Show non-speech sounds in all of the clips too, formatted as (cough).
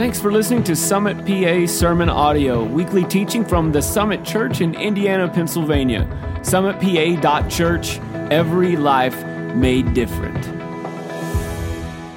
Thanks for listening to Summit PA Sermon Audio, weekly teaching from the Summit Church in Indiana, Pennsylvania. SummitPA.church, every life made different.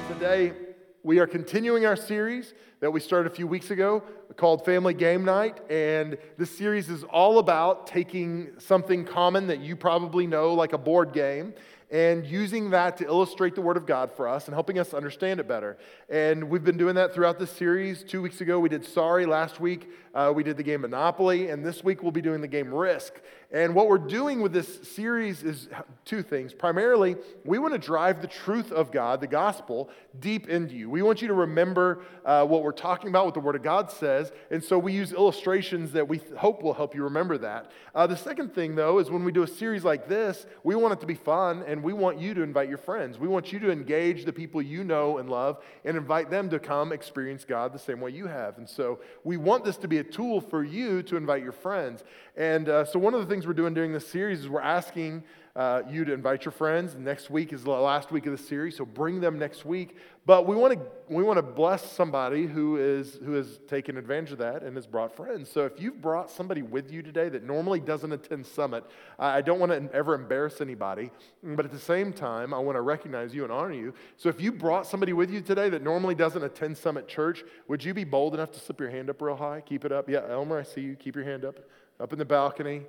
Today, we are continuing our series that we started a few weeks ago called Family Game Night. And this series is all about taking something common that you probably know, like a board game, and using that to illustrate the Word of God for us and helping us understand it better. And we've been doing that throughout this series. Two weeks ago, we did Sorry. Last week, uh, we did the game Monopoly. And this week, we'll be doing the game Risk. And what we're doing with this series is two things. Primarily, we want to drive the truth of God, the gospel, deep into you. We want you to remember uh, what we're talking about, what the Word of God says. And so we use illustrations that we hope will help you remember that. Uh, the second thing, though, is when we do a series like this, we want it to be fun and we want you to invite your friends. We want you to engage the people you know and love and invite them to come experience God the same way you have. And so we want this to be a tool for you to invite your friends. And uh, so, one of the things we're doing during this series is we're asking uh, you to invite your friends. Next week is the last week of the series, so bring them next week. But we want to we want to bless somebody who is who has taken advantage of that and has brought friends. So if you've brought somebody with you today that normally doesn't attend Summit, I don't want to ever embarrass anybody, but at the same time, I want to recognize you and honor you. So if you brought somebody with you today that normally doesn't attend Summit Church, would you be bold enough to slip your hand up real high? Keep it up. Yeah, Elmer, I see you. Keep your hand up up in the balcony.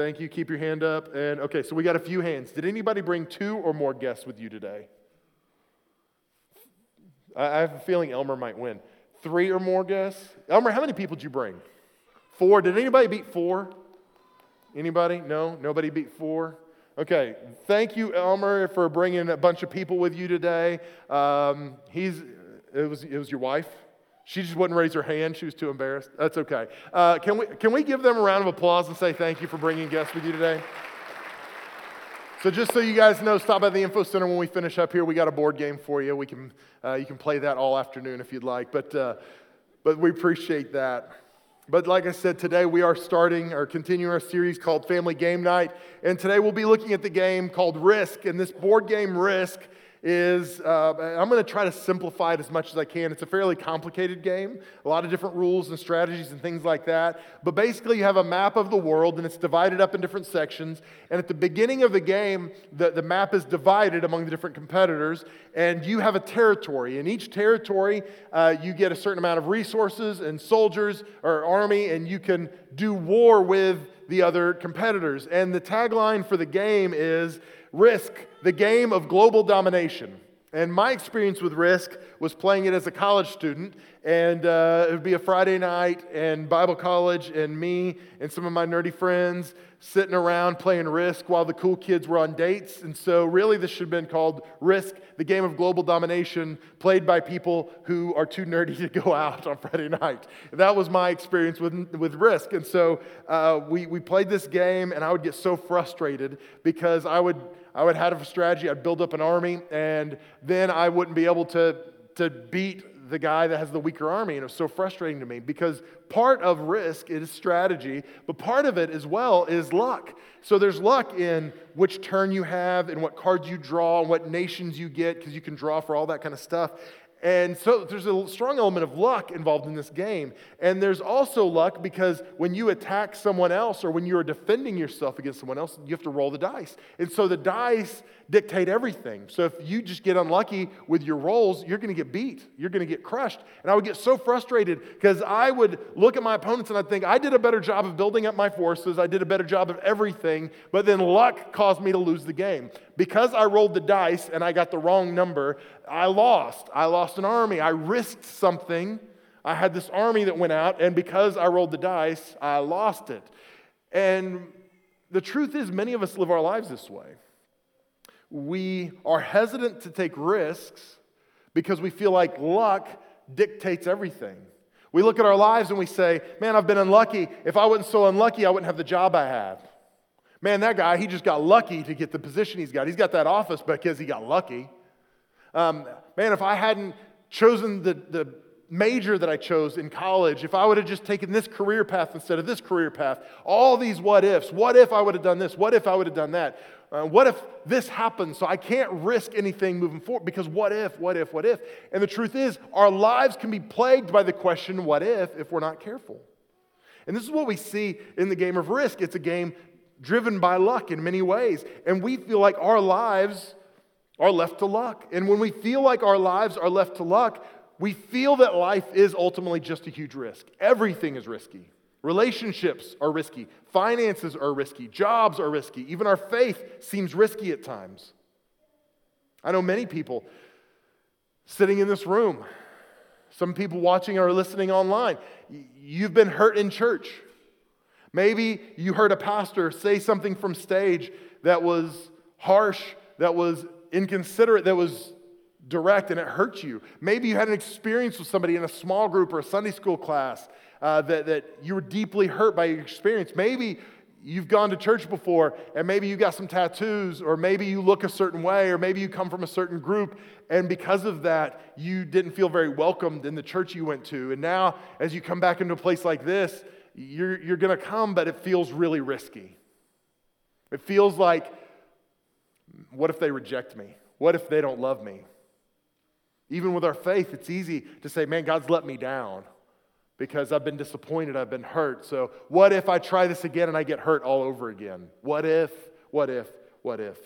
Thank you. Keep your hand up. And okay, so we got a few hands. Did anybody bring two or more guests with you today? I have a feeling Elmer might win. Three or more guests? Elmer, how many people did you bring? Four. Did anybody beat four? Anybody? No? Nobody beat four? Okay. Thank you, Elmer, for bringing a bunch of people with you today. Um, he's, it, was, it was your wife? She just wouldn't raise her hand. She was too embarrassed. That's okay. Uh, can, we, can we give them a round of applause and say thank you for bringing guests with you today? So just so you guys know, stop by the info center when we finish up here. We got a board game for you. We can, uh, you can play that all afternoon if you'd like. But, uh, but we appreciate that. But like I said, today we are starting or continuing our series called Family Game Night. And today we'll be looking at the game called Risk. And this board game Risk is uh, I'm going to try to simplify it as much as I can. It's a fairly complicated game, a lot of different rules and strategies and things like that. But basically, you have a map of the world and it's divided up in different sections. And at the beginning of the game, the, the map is divided among the different competitors, and you have a territory. In each territory, uh, you get a certain amount of resources and soldiers or army, and you can do war with the other competitors. And the tagline for the game is Risk, the game of global domination. And my experience with Risk was playing it as a college student. And uh, it would be a Friday night, and Bible college, and me and some of my nerdy friends sitting around playing Risk while the cool kids were on dates. And so, really, this should have been called Risk, the game of global domination, played by people who are too nerdy to go out on Friday night. That was my experience with, with Risk. And so, uh, we, we played this game, and I would get so frustrated because I would, I would have a strategy, I'd build up an army, and then I wouldn't be able to, to beat the guy that has the weaker army. And it was so frustrating to me because part of risk is strategy, but part of it as well is luck. So there's luck in which turn you have and what cards you draw and what nations you get because you can draw for all that kind of stuff. And so there's a strong element of luck involved in this game. And there's also luck because when you attack someone else or when you're defending yourself against someone else, you have to roll the dice. And so the dice dictate everything. So if you just get unlucky with your rolls, you're going to get beat. You're going to get crushed. And I would get so frustrated because I would look at my opponents and I'd think, I did a better job of building up my forces. I did a better job of everything. But then luck caused me to lose the game. Because I rolled the dice and I got the wrong number, I lost. I lost an army. I risked something. I had this army that went out, and because I rolled the dice, I lost it. And the truth is, many of us live our lives this way. We are hesitant to take risks because we feel like luck dictates everything. We look at our lives and we say, Man, I've been unlucky. If I wasn't so unlucky, I wouldn't have the job I have. Man, that guy, he just got lucky to get the position he's got. He's got that office because he got lucky. Um, man, if I hadn't chosen the, the major that I chose in college, if I would have just taken this career path instead of this career path, all these what ifs, what if I would have done this, what if I would have done that, Uh, what if this happens? So I can't risk anything moving forward because what if, what if, what if? And the truth is, our lives can be plagued by the question, what if, if we're not careful. And this is what we see in the game of risk. It's a game driven by luck in many ways. And we feel like our lives are left to luck. And when we feel like our lives are left to luck, we feel that life is ultimately just a huge risk. Everything is risky. Relationships are risky. Finances are risky. Jobs are risky. Even our faith seems risky at times. I know many people sitting in this room, some people watching or listening online. You've been hurt in church. Maybe you heard a pastor say something from stage that was harsh, that was inconsiderate, that was direct, and it hurt you. Maybe you had an experience with somebody in a small group or a Sunday school class uh, that, that you were deeply hurt by your experience. Maybe you've gone to church before and maybe you got some tattoos, or maybe you look a certain way, or maybe you come from a certain group, and because of that, you didn't feel very welcomed in the church you went to. And now, as you come back into a place like this, you're, you're going to come, but it feels really risky. It feels like, what if they reject me? What if they don't love me? Even with our faith, it's easy to say, man, God's let me down because I've been disappointed, I've been hurt. So, what if I try this again and I get hurt all over again? What if, what if, what if?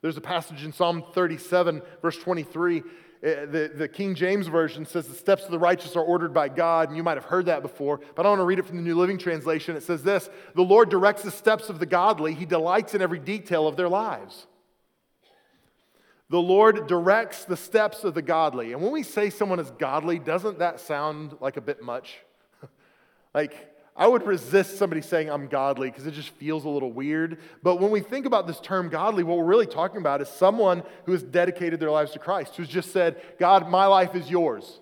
There's a passage in Psalm 37, verse 23. Eh, the, the King James Version says, The steps of the righteous are ordered by God. And you might have heard that before, but I want to read it from the New Living Translation. It says this The Lord directs the steps of the godly, He delights in every detail of their lives. The Lord directs the steps of the godly. And when we say someone is godly, doesn't that sound like a bit much? (laughs) like, I would resist somebody saying I'm godly because it just feels a little weird. But when we think about this term godly, what we're really talking about is someone who has dedicated their lives to Christ, who's just said, God, my life is yours.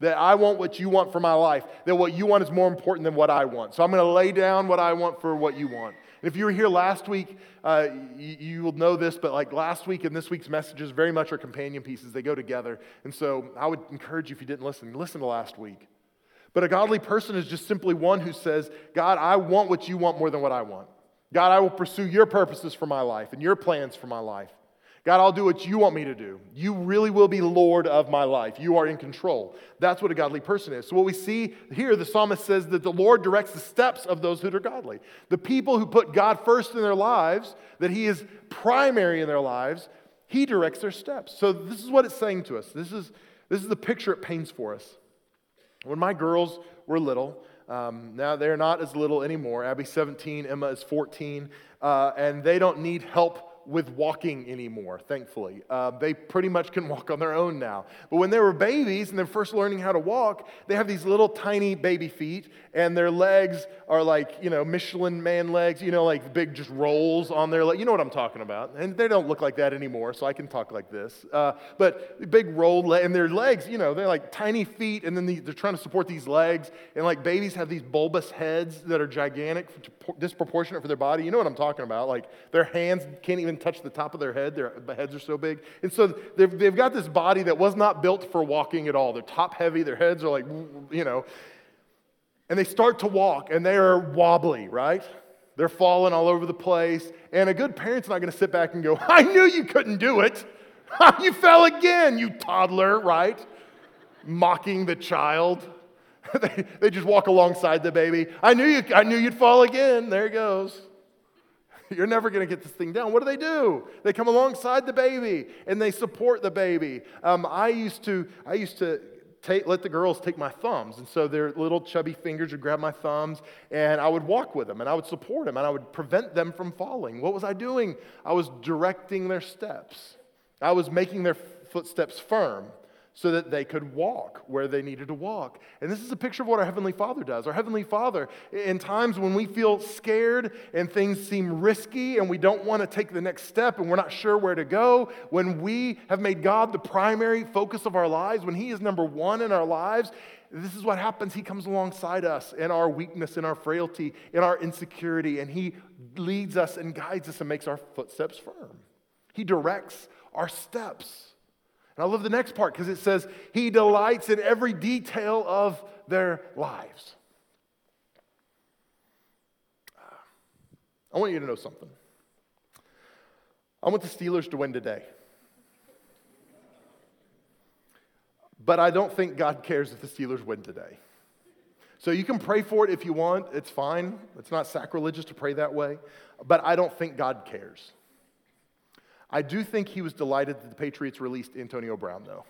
That I want what you want for my life, that what you want is more important than what I want. So I'm going to lay down what I want for what you want. If you were here last week, uh, you, you, will know this, but like last week and this week's messages very much are companion pieces. They go together. And so I would encourage you, if you didn't listen, listen to last week. But a godly person is just simply one who says, God, I want what you want more than what I want. God, I will pursue your purposes for my life and your plans for my life. God, I'll do what you want me to do. You really will be Lord of my life. You are in control. That's what a godly person is. So, what we see here, the psalmist says that the Lord directs the steps of those who are godly. The people who put God first in their lives, that He is primary in their lives, He directs their steps. So, this is what it's saying to us. This is, this is the picture it paints for us. When my girls were little, um, now they're not as little anymore. Abby's 17, Emma is 14, uh, and they don't need help with walking anymore, thankfully. Uh, they pretty much can walk on their own now. But when they were babies and they're first learning how to walk, they have these little tiny baby feet, and their legs are like, you know, Michelin man legs, you know, like big just rolls on their leg. You know what I'm talking about. And they don't look like that anymore, so I can talk like this. Uh, but big rolled legs, and their legs, you know, they're like tiny feet, and then they're trying to support these legs. And like babies have these bulbous heads that are gigantic, disproportionate for their body. You know what I'm talking about. Like their hands can't even touch the top of their head. Their heads are so big. And so they've, they've got this body that was not built for walking at all. They're top heavy, their heads are like, you know. And they start to walk, and they are wobbly, right? They're falling all over the place. And a good parent's not going to sit back and go, I knew you couldn't do it. (laughs) you fell again, you toddler, right? Mocking the child. (laughs) they, they just walk alongside the baby. I knew, you, I knew you'd fall again. There he goes. (laughs) You're never going to get this thing down. What do they do? They come alongside the baby and they support the baby. Um, I used to, I used to take, let the girls take my thumbs. And so their little chubby fingers would grab my thumbs, and I would walk with them, and I would support them, and I would prevent them from falling. What was I doing? I was directing their steps, I was making their footsteps firm so that they could walk where they needed to walk. And this is a picture of what our Heavenly Father does. Our Heavenly Father, in times when we feel scared and things seem risky and we don't want to take the next step and we're not sure where to go, when we have made God the primary focus of our lives, when He is number one in our lives, this is what happens. He comes alongside us in our weakness, in our frailty, in our insecurity, and He leads us and guides us and makes our footsteps firm. He directs our steps. And I love the next part because it says, He delights in every detail of their lives. Ah. I want you to know something. I want the Steelers to win today. But I don't think God cares if the Steelers win today. So you can pray for it if you want. It's fine. It's not sacrilegious to pray that way. But I don't think God cares. I do think he was delighted that the Patriots released Antonio Brown, though.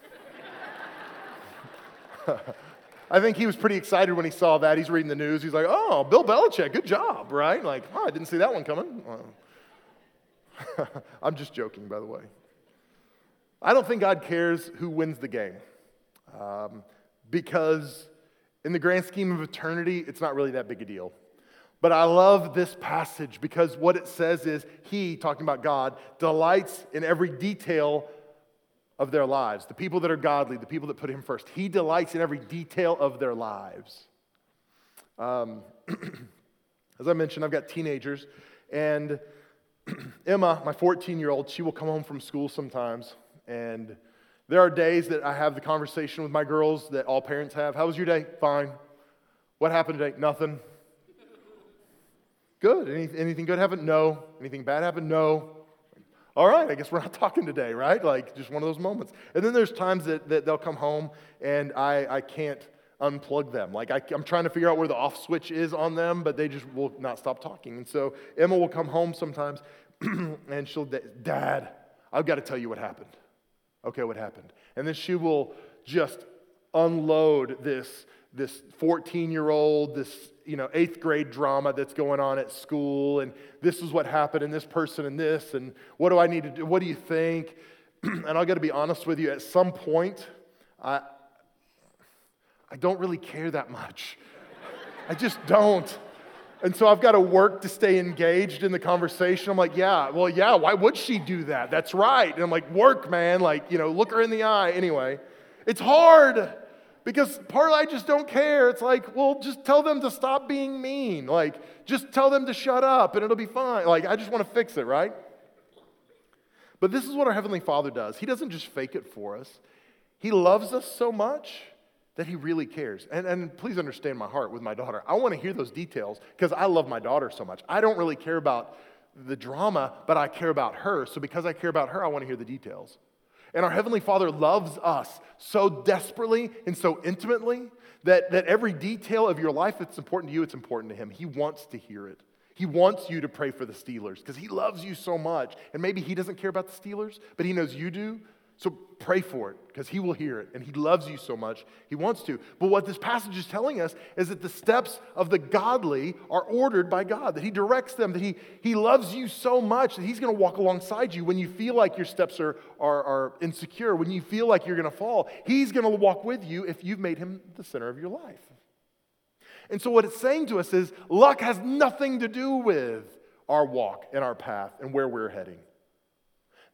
(laughs) I think he was pretty excited when he saw that. He's reading the news. He's like, oh, Bill Belichick, good job, right? Like, oh, I didn't see that one coming. (laughs) I'm just joking, by the way. I don't think God cares who wins the game um, because, in the grand scheme of eternity, it's not really that big a deal. But I love this passage because what it says is He, talking about God, delights in every detail of their lives. The people that are godly, the people that put Him first. He delights in every detail of their lives. Um, (clears throat) as I mentioned, I've got teenagers, and (clears throat) Emma, my 14 year old, she will come home from school sometimes, and there are days that I have the conversation with my girls that all parents have. How was your day? Fine. What happened today? Nothing. Good. Any, anything good happen? No. Anything bad happen? No. All right, I guess we're not (laughs) talking today, right? Like just one of those moments. And then there's times that, that they'll come home and I, I can't unplug them. Like I, am trying to figure out where the off switch is on them, but they just will not stop talking. And so Emma will come home sometimes (clears throat) and she'll, Dad, I've got to tell you what happened. Okay, what happened? And then she will just unload this this 14 year old, this you know, eighth grade drama that's going on at school, and this is what happened, and this person, and this, and what do I need to do? What do you think? (clears throat) and I got to be honest with you, at some point, I, I don't really care that much. I just don't. And so I've got to work to stay engaged in the conversation. I'm like, yeah, well, yeah, why would she do that? That's right. And I'm like, work, man. Like, you know, look her in the eye. Anyway, it's hard. Because part of I just don't care. It's like, well, just tell them to stop being mean. Like, just tell them to shut up and it'll be fine. Like, I just want to fix it, right? But this is what our Heavenly Father does. He doesn't just fake it for us, He loves us so much that He really cares. And, and please understand my heart with my daughter. I want to hear those details because I love my daughter so much. I don't really care about the drama, but I care about her. So because I care about her, I want to hear the details. And our Heavenly Father loves us so desperately and so intimately that, that every detail of your life that's important to you, it's important to Him. He wants to hear it. He wants you to pray for the Steelers because He loves you so much. And maybe He doesn't care about the Steelers, but He knows you do. So pray for it because he will hear it and he loves you so much, he wants to. But what this passage is telling us is that the steps of the godly are ordered by God, that he directs them, that he, he loves you so much that he's going to walk alongside you when you feel like your steps are, are, are insecure, when you feel like you're going to fall. He's going to walk with you if you've made him the center of your life. And so, what it's saying to us is luck has nothing to do with our walk and our path and where we're heading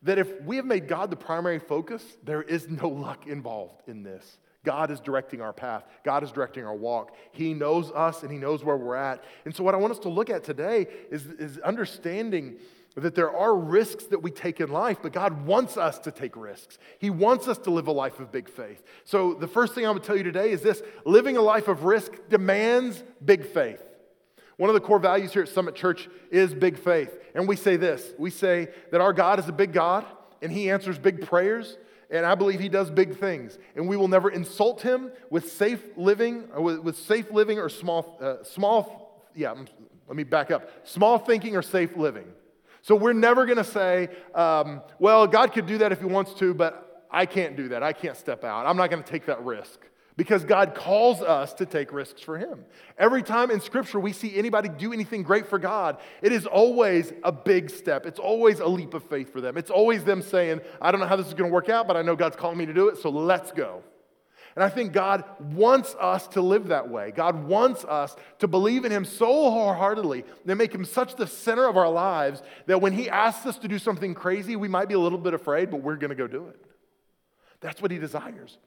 that if we have made God the primary focus, there is no luck involved in this. God is directing our path. God is directing our walk. He knows us and He knows where we're at. And so, what I want us to look at today is, is understanding that there are risks that we take in life, but God wants us to take risks. He wants us to live a life of big faith. So, the first thing I'm to tell you today is this living a life of risk demands big faith. One of the core values here at Summit Church is big faith. And we say this we say that our God is a big God and he answers big prayers. And I believe he does big things. And we will never insult him with safe living, or with, with safe living or small, uh, small, yeah, let me back up. Small thinking or safe living. So we're never going to say, um, well, God could do that if he wants to, but I can't do that. I can't step out. I'm not going to take that risk because God calls us to take risks for Him. Every time in Scripture we see anybody do anything great for God, it is always a big step. It's always a leap of faith for them. It's always them saying, I don't know how this is going to work out, but I know God's calling me to do it, so let's go. And I think God wants us to live that way. God wants us to believe in Him so wholeheartedly and make Him such the center of our lives that when He asks us to do something crazy, we might be a little bit afraid, but we're going to go do it. That's what He desires.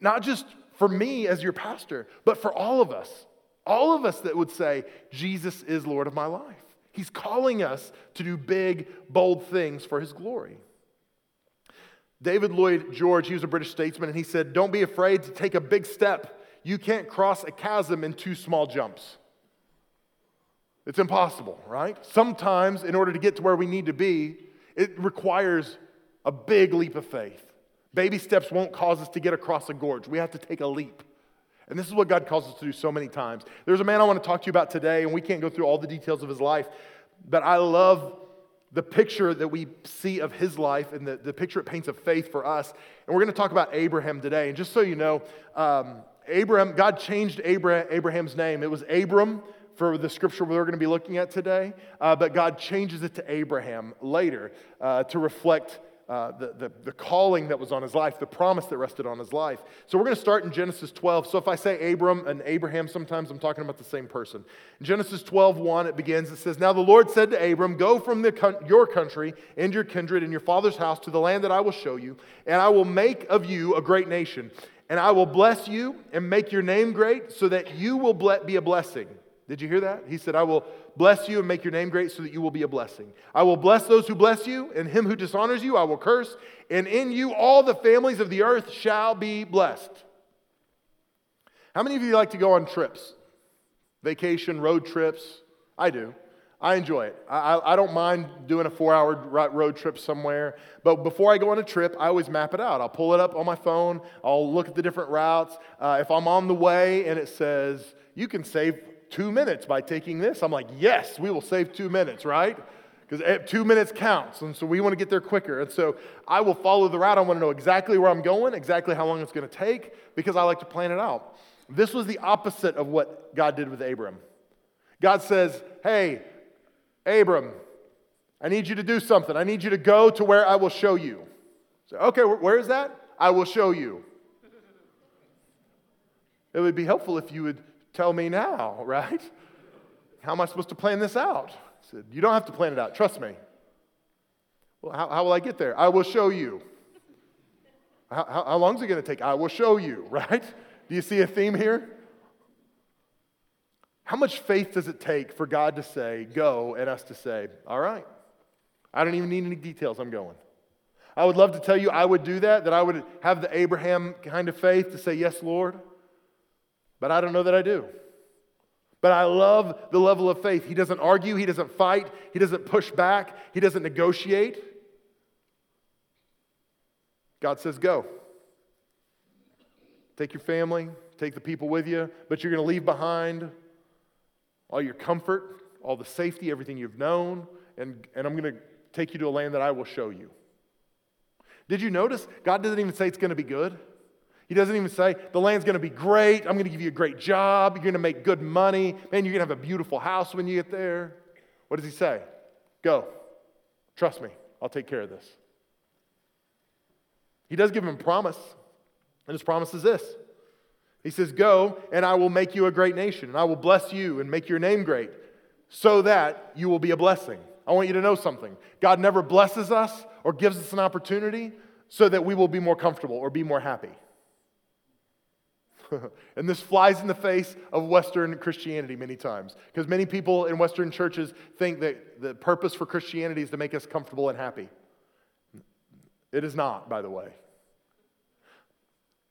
Not just for me as your pastor, but for all of us. All of us that would say, Jesus is Lord of my life. He's calling us to do big, bold things for his glory. David Lloyd George, he was a British statesman, and he said, Don't be afraid to take a big step. You can't cross a chasm in two small jumps. It's impossible, right? Sometimes, in order to get to where we need to be, It requires a big leap of faith. Baby steps won't cause us to get across a gorge. We have to take a leap. And this is what God calls us to do so many times. There's a man I want to talk to you about today, and we can't go through all the details of his life, but I love the picture that we see of his life and the, the picture it paints of faith for us. And we're going to talk about Abraham today. And just so you know, um, Abraham, God changed Abraham's name. It was Abram for the scripture we're going to be looking at today, uh, but God changes it to Abraham later uh, to reflect uh, the, the, the, calling that was on his life, the promise that rested on his life. So we're going to start in Genesis 12. So if I say Abram and Abraham, sometimes I'm talking about the same person. In Genesis 12, 1, it begins, it says, Now the Lord said to Abram, Go from the, your country and your kindred and your father's house to the land that I will show you, and I will make of you a great nation. And I will bless you and make your name great so that you will be a blessing. Did you hear that? He said, I will bless you and make your name great so that you will be a blessing. I will bless those who bless you, and him who dishonors you I will curse, and in you all the families of the earth shall be blessed. How many of you like to go on trips? Vacation, road trips? I do. I enjoy it. I, I don't mind doing a four hour road trip somewhere. But before I go on a trip, I always map it out. I'll pull it up on my phone. I'll look at the different routes. Uh, if I'm on the way and it says, you can save two minutes by taking this. I'm like, yes, we will save two minutes, right? Because eh, two minutes counts. And so we want to get there quicker. And so I will follow the route. I want to know exactly where I'm going, exactly how long it's going to take, because I like to plan it out. This was the opposite of what God did with Abram. God says, hey, Abram, I need you to do something. I need you to go to where I will show you. So, okay, where is that? I will show you. It would be helpful if you would Tell me now, (laughs) right? How am I supposed to plan this out? I said, You don't have to plan it out. Trust me. Well, how, how will I get there? I will show you. (laughs) How, how, how long is it going to take? I will show you, (laughs) right? Do you see a theme here? How much faith does it take for God to say, go, and us to say, all right, I don't even need any details, I'm going. I would love to tell you I would do that, that I would have the Abraham kind of faith to say, yes, Lord. But I don't know that I do. But I love the level of faith. He doesn't argue, he doesn't fight, he doesn't push back, he doesn't negotiate. God says, Go. Take your family, take the people with you, but you're going to leave behind all your comfort, all the safety, everything you've known, and, and I'm going to take you to a land that I will show you. Did you notice? God doesn't even say it's going to be good. He doesn't even say, the land's gonna be great. I'm gonna give you a great job. You're gonna make good money. Man, you're gonna have a beautiful house when you get there. What does he say? Go. Trust me, I'll take care of this. He does give him a promise, and his promise is this He says, Go, and I will make you a great nation, and I will bless you and make your name great, so that you will be a blessing. I want you to know something. God never blesses us or gives us an opportunity so that we will be more comfortable or be more happy. (laughs) and this flies in the face of Western Christianity many times. Because many people in Western churches think that the purpose for Christianity is to make us comfortable and happy. It is not, by the way.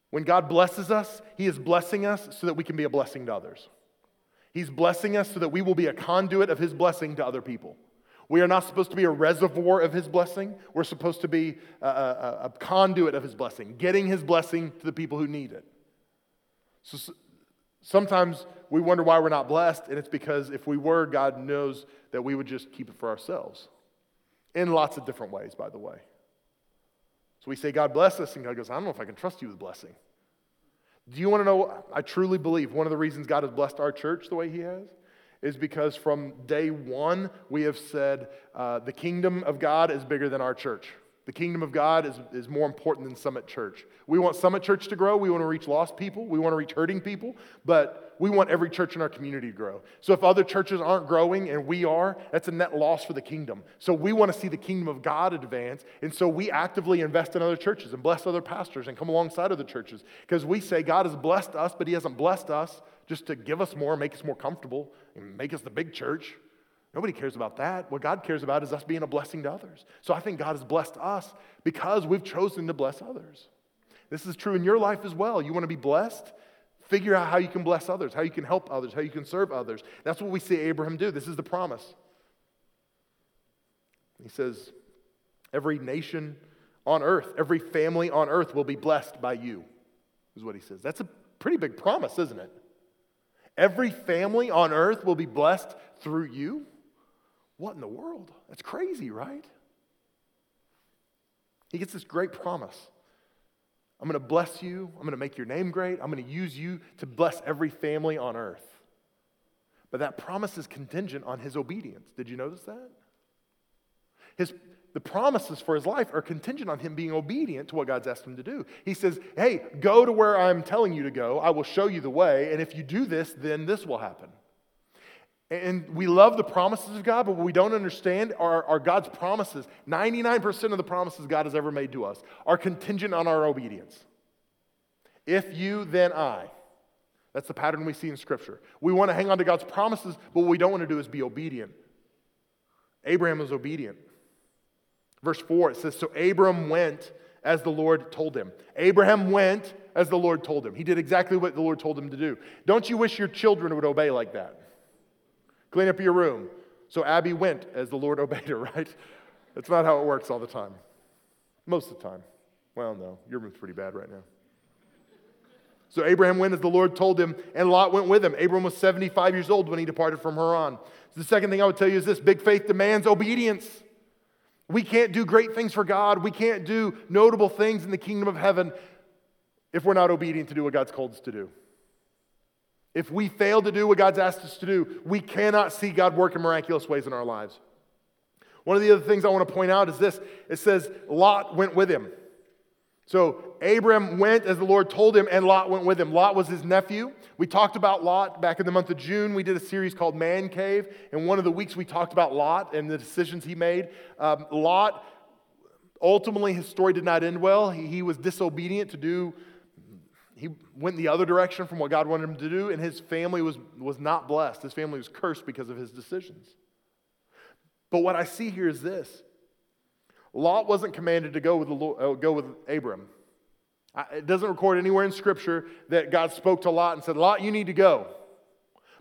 When God blesses us, He is blessing us so that we can be a blessing to others. He's blessing us so that we will be a conduit of His blessing to other people. We are not supposed to be a reservoir of His blessing. We're supposed to be a, a, a conduit of His blessing, getting His blessing to the people who need it. So sometimes we wonder why we're not blessed, and it's because if we were, God knows that we would just keep it for ourselves. In lots of different ways, by the way. So we say, God bless us, and God goes, I don't know if I can trust you with blessing. Do you want to know? I truly believe one of the reasons God has blessed our church the way He has is because from day one we have said uh, the kingdom of God is bigger than our church. The kingdom of God is, is more important than Summit Church. We want Summit Church to grow. We want to reach lost people. We want to reach hurting people. But we want every church in our community to grow. So if other churches aren't growing and we are, that's a net loss for the kingdom. So we want to see the kingdom of God advance. And so we actively invest in other churches and bless other pastors and come alongside other churches. Because we say God has blessed us, but He hasn't blessed us just to give us more, make us more comfortable, and make us the big church. Nobody cares about that. What God cares about is us being a blessing to others. So I think God has blessed us because we've chosen to bless others. This is true in your life as well. You want to be blessed? Figure out how you can bless others, how you can help others, how you can serve others. That's what we see Abraham do. This is the promise. He says, Every nation on earth, every family on earth will be blessed by you, is what he says. That's a pretty big promise, isn't it? Every family on earth will be blessed through you? What in the world? That's crazy, right? He gets this great promise. I'm going to bless you. I'm going to make your name great. I'm going to use you to bless every family on earth. But that promise is contingent on his obedience. Did you notice that? His, the promises for his life are contingent on him being obedient to what God's asked him to do. He says, Hey, go to where I'm telling you to go. I will show you the way. And if you do this, then this will happen. And we love the promises of God, but what we don't understand are, are God's promises. 99% of the promises God has ever made to us are contingent on our obedience. If you, then I. That's the pattern we see in Scripture. We want to hang on to God's promises, but what we don't want to do is be obedient. Abraham was obedient. Verse 4, it says, So Abram went as the Lord told him. Abraham went as the Lord told him. He did exactly what the Lord told him to do. Don't you wish your children would obey like that? Clean up your room. So Abby went as the Lord (laughs) obeyed her, right? That's not how it works all the time. Most of the time. Well, no, your room's pretty bad right now. So Abraham went as the Lord told him, and Lot went with him. Abraham was 75 years old when he departed from Haran. So the second thing I would tell you is this big faith demands obedience. We can't do great things for God. We can't do notable things in the kingdom of heaven if we're not obedient to do what God's called us to do. If we fail to do what God's asked us to do, we cannot see God work in miraculous ways in our lives. One of the other things I want to point out is this it says, Lot went with him. So Abram went as the Lord told him, and Lot went with him. Lot was his nephew. We talked about Lot back in the month of June. We did a series called Man Cave, and one of the weeks we talked about Lot and the decisions he made. Um, Lot, ultimately, his story did not end well. He, he was disobedient to do, he went the other direction from what God wanted him to do, and his family was, was not blessed. His family was cursed because of his decisions. But what I see here is this Lot wasn't commanded to go with, the Lord, uh, go with Abram. It doesn't record anywhere in Scripture that God spoke to Lot and said, Lot, you need to go.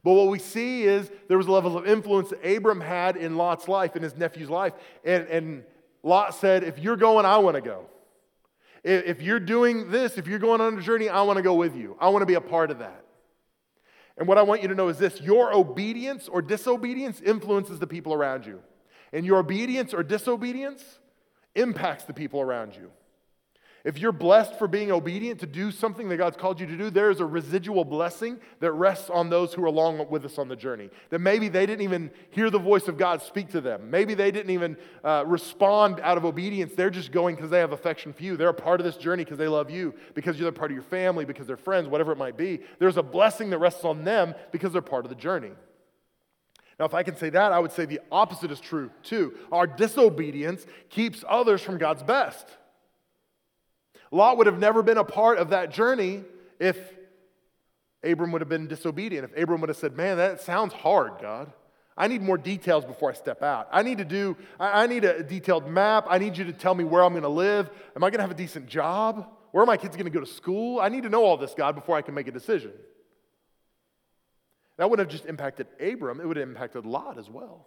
But what we see is there was a level of influence that Abram had in Lot's life, in his nephew's life. And, and Lot said, If you're going, I want to go. If you're doing this, if you're going on a journey, I want to go with you. I want to be a part of that. And what I want you to know is this your obedience or disobedience influences the people around you. And your obedience or disobedience impacts the people around you. If you're blessed for being obedient to do something that God's called you to do, there is a residual blessing that rests on those who are along with us on the journey. That maybe they didn't even hear the voice of God speak to them. Maybe they didn't even uh, respond out of obedience. They're just going because they have affection for you. They're a part of this journey because they love you, because you're a part of your family, because they're friends, whatever it might be. There's a blessing that rests on them because they're part of the journey. Now, if I can say that, I would say the opposite is true too. Our disobedience keeps others from God's best. Lot would have never been a part of that journey if Abram would have been disobedient. If Abram would have said, Man, that sounds hard, God. I need more details before I step out. I need to do, I need a detailed map. I need you to tell me where I'm going to live. Am I going to have a decent job? Where are my kids going to go to school? I need to know all this, God, before I can make a decision. That wouldn't have just impacted Abram, it would have impacted Lot as well.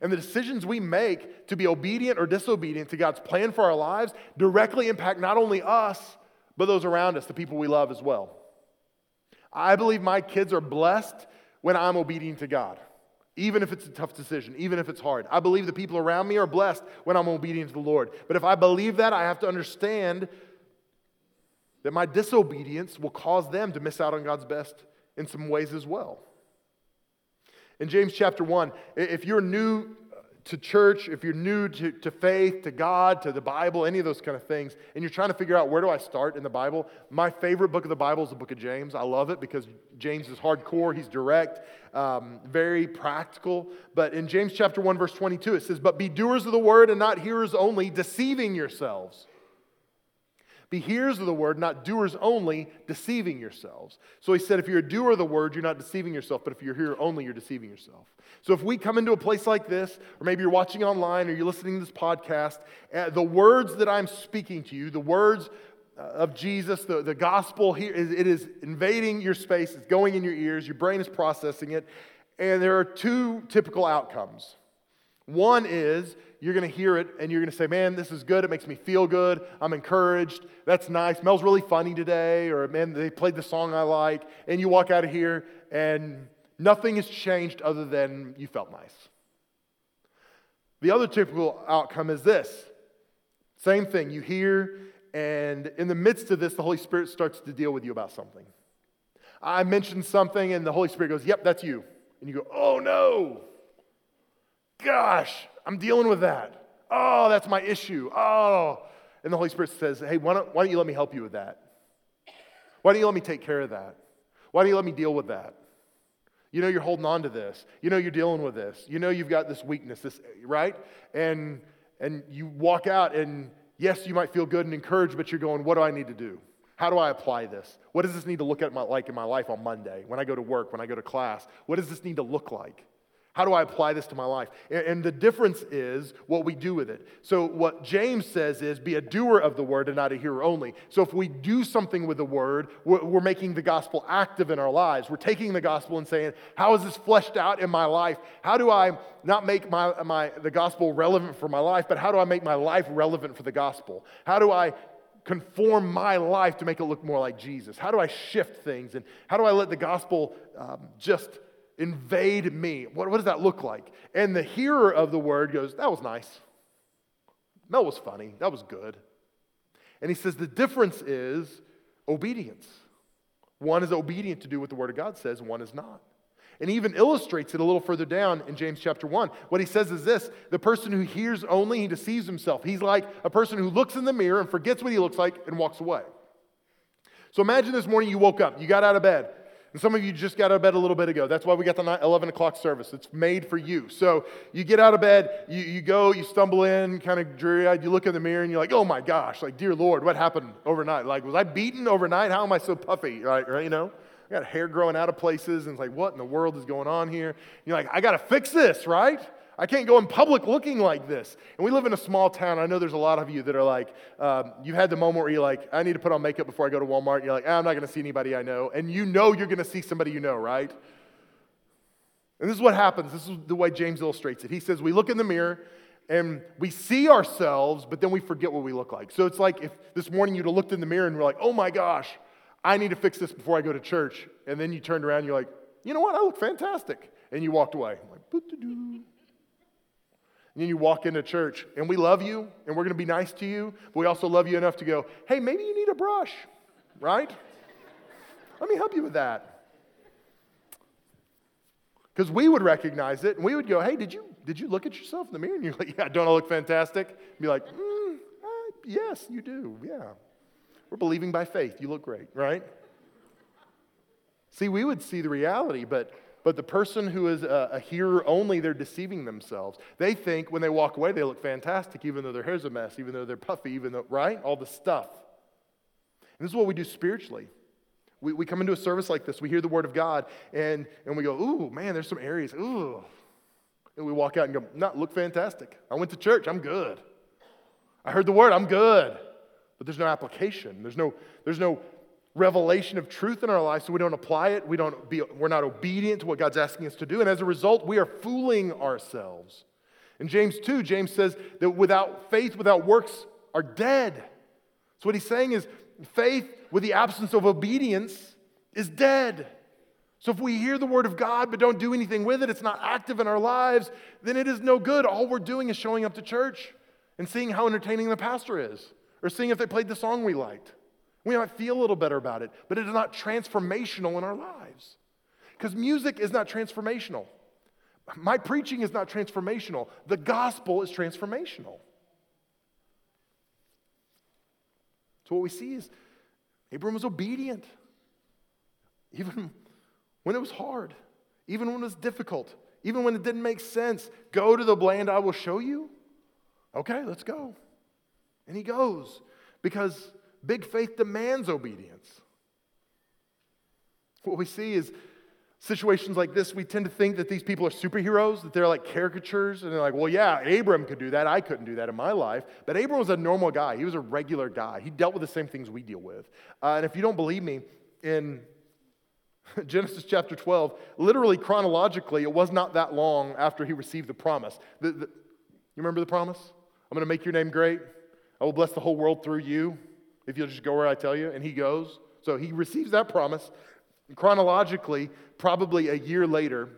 And the decisions we make to be obedient or disobedient to God's plan for our lives directly impact not only us, but those around us, the people we love as well. I believe my kids are blessed when I'm obedient to God, even if it's a tough decision, even if it's hard. I believe the people around me are blessed when I'm obedient to the Lord. But if I believe that, I have to understand that my disobedience will cause them to miss out on God's best in some ways as well. In James chapter 1, if you're new to church, if you're new to, to faith, to God, to the Bible, any of those kind of things, and you're trying to figure out where do I start in the Bible, my favorite book of the Bible is the book of James. I love it because James is hardcore, he's direct, um, very practical. But in James chapter 1, verse 22, it says, But be doers of the word and not hearers only, deceiving yourselves. Be hearers of the word, not doers only, deceiving yourselves. So he said, if you're a doer of the word, you're not deceiving yourself, but if you're a hearer only, you're deceiving yourself. So if we come into a place like this, or maybe you're watching online or you're listening to this podcast, uh, the words that I'm speaking to you, the words uh, of Jesus, the, the gospel here, it is invading your space, it's going in your ears, your brain is processing it, and there are two typical outcomes. One is you're going to hear it and you're going to say, man, this is good. It makes me feel good. I'm encouraged. That's nice. Mel's really funny today. Or, man, they played the song I like. And you walk out of here and nothing has changed other than you felt nice. The other typical outcome is this same thing. You hear, and in the midst of this, the Holy Spirit starts to deal with you about something. I mentioned something, and the Holy Spirit goes, Yep, that's you. And you go, Oh no. Gosh, I'm dealing with that. Oh, that's my issue. Oh. And the Holy Spirit says, Hey, why don't, why don't you let me help you with that? Why don't you let me take care of that? Why don't you let me deal with that? You know you're holding on to this. You know you're dealing with this. You know you've got this weakness, this right? And and you walk out and yes, you might feel good and encouraged, but you're going, what do I need to do? How do I apply this? What does this need to look at my, like in my life on Monday, when I go to work, when I go to class? What does this need to look like? How do I apply this to my life? And, the difference is what we do with it. So, what James says is be a doer of the word and not a hearer only. So, if we do something with the word, we're, we're making the gospel active in our lives. We're taking the gospel and saying, How is this fleshed out in my life? How do I not make my, my, the gospel relevant for my life, but how do I make my life relevant for the gospel? How do I conform my life to make it look more like Jesus? How do I shift things? And how do I let the gospel um, just invade me. What, what does that look like? And the hearer of the word goes, That was nice. That was funny. That was good. And he says the difference is obedience. One is obedient to do what the word of God says, one is not. And he even illustrates it a little further down in James chapter 1. What he says is this the person who hears only, he deceives himself. He's like a person who looks in the mirror and forgets what he looks like and walks away. So imagine this morning you woke up, you got out of bed, and some of you just got out of bed a little bit ago. That's why we got the 11 o'clock service. It's made for you. So you get out of bed, you, you go, you stumble in, kind of dreary eyed, you look in the mirror and you're like, oh my gosh, like, dear Lord, what happened overnight? Like, was I beaten overnight? How am I so puffy? Right, right you know? I got hair growing out of places, and it's like, what in the world is going on here? You're like, I got to fix this, right? I can't go in public looking like this. And we live in a small town. I know there's a lot of you that are like, um, you've had the moment where you're like, I need to put on makeup before I go to Walmart. You're like, ah, I'm not going to see anybody I know. And you know you're going to see somebody you know, right? And this is what happens. This is the way James illustrates it. He says, We look in the mirror and we see ourselves, but then we forget what we look like. So it's like if this morning you'd have looked in the mirror and were like, oh my gosh, I need to fix this before I go to church. And then you turned around and you're like, you know what? I look fantastic. And you walked away. I'm like, and then you walk into church, and we love you, and we're going to be nice to you, but we also love you enough to go, hey, maybe you need a brush, right? Let me help you with that. Because we would recognize it, and we would go, hey, did you, did you look at yourself in the mirror? And you're like, (laughs) yeah, don't I look fantastic? be like, mm, uh, yes, you do, yeah. We're believing by faith. You look great, right? See, we would see the reality, but but the person who is a, a, hearer only, they're deceiving themselves. They think when they walk away, they look fantastic, even though their hair's a mess, even though they're puffy, even though, right? All the stuff. And this is what we do spiritually. We, we come into a service like this, we hear the word of God, and, and we go, ooh, man, there's some areas, ooh. And we walk out and go, not look fantastic. I went to church, I'm good. I heard the word, I'm good. But there's no application. There's no, there's no revelation of truth in our lives so we don't apply it we don't be, we're not obedient to what god's asking us to do and as a result we are fooling ourselves. In james 2 james says that without faith without works are dead. So what he's saying is faith with the absence of obedience is dead. So if we hear the word of god but don't do anything with it it's not active in our lives then it is no good. All we're doing is showing up to church and seeing how entertaining the pastor is or seeing if they played the song we liked we might feel a little better about it, but it is not transformational in our lives. Because music is not transformational. My preaching is not transformational. The gospel is transformational. So, what we see is Abram was obedient, even when it was hard, even when it was difficult, even when it didn't make sense. Go to the land I will show you. Okay, let's go. And he goes because Big faith demands obedience. What we see is situations like this, we tend to think that these people are superheroes, that they're like caricatures, and they're like, well, yeah, Abram could do that. I couldn't do that in my life. But Abram was a normal guy, he was a regular guy. He dealt with the same things we deal with. Uh, and if you don't believe me, in (laughs) Genesis chapter 12, literally chronologically, it was not that long after he received the promise. The, the, You remember the promise? I'm going to make your name great. I will bless the whole world through you if you'll just go where I tell you. And he goes. So he receives that promise. Chronologically, probably a year later,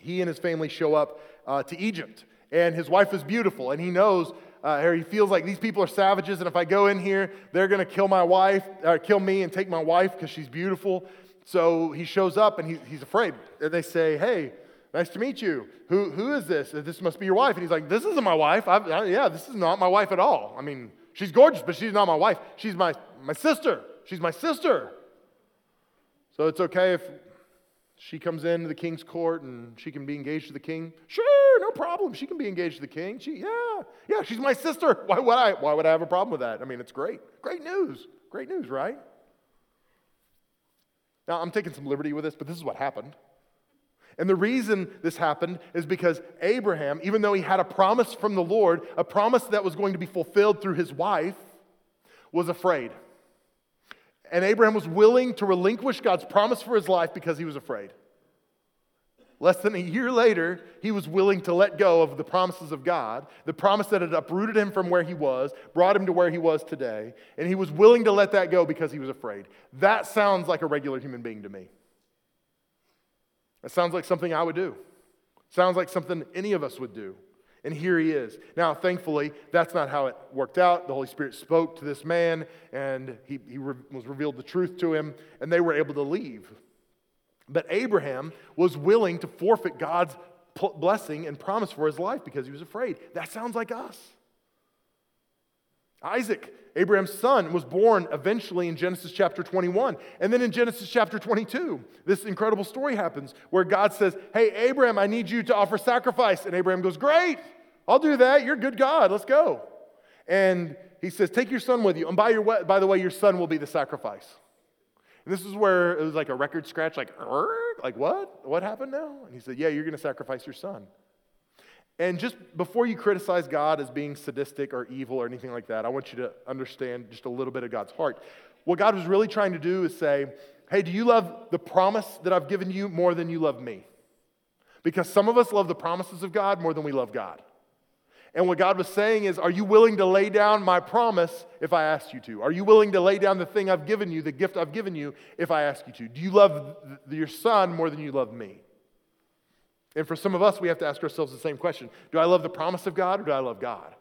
he and his family show up uh, to Egypt. And his wife is beautiful, and he knows, uh, or he feels like these people are savages, and if I go in here, they're going to kill my wife, or kill me and take my wife because she's beautiful. So he shows up and he, he's afraid. And they say, Hey, nice to meet you. Who, who is this? This must be your wife. And he's like, This isn't my wife. I, I, yeah, this is not my wife at all. I mean, she's gorgeous, but she's not my wife. She's my, my sister. She's my sister. So it's okay if she comes into the king's court and she can be engaged to the king. Sure, no problem. She can be engaged to the king. She, yeah, yeah, she's my sister. (laughs) Why would I? Why would I have a problem with that? I mean, it's great. Great news. Great news, right? Now, I'm taking some liberty with this, but this is what happened. And the reason this happened is because Abraham, even though he had a promise from the Lord, a promise that was going to be fulfilled through his wife, was afraid. And Abraham was willing to relinquish God's promise for his life because he was afraid. Less than a year later, he was willing to let go of the promises of God, the promise that had uprooted him from where he was, brought him to where he was today, and he was willing to let that go because he was afraid. That sounds like a regular human being to me. That sounds like something I would do. Sounds like something any of us would do. And here he is. Now, thankfully, that's not how it worked out. The Holy Spirit spoke to this man, and he, he re- was revealed the truth to him, and they were able to leave. But Abraham was willing to forfeit God's blessing and promise for his life because he was afraid. That sounds like us. Isaac, Abraham's son, was born eventually in Genesis chapter 21. And then in Genesis chapter 22, this incredible story happens where God says, Hey, Abraham, I need you to offer sacrifice. And Abraham goes, Great, I'll do that. You're a good God. Let's go. And he says, Take your son with you. And by, your, by the way, your son will be the sacrifice. And this is where it was like a record scratch, like, like what? What happened now? And he said, Yeah, you're going to sacrifice your son. And just before you criticize God as being sadistic or evil or anything like that, I want you to understand just a little bit of God's heart. What God was really trying to do is say, Hey, do you love the promise that I've given you more than you love me? Because some of us love the promises of God more than we love God. And what God was saying is, Are you willing to lay down my promise if I ask you to? Are you willing to lay down the thing I've given you, the gift I've given you, if I ask you to? Do you love your son more than you love me? And for some of us, we have to ask ourselves the same question Do I love the promise of God or do I love God?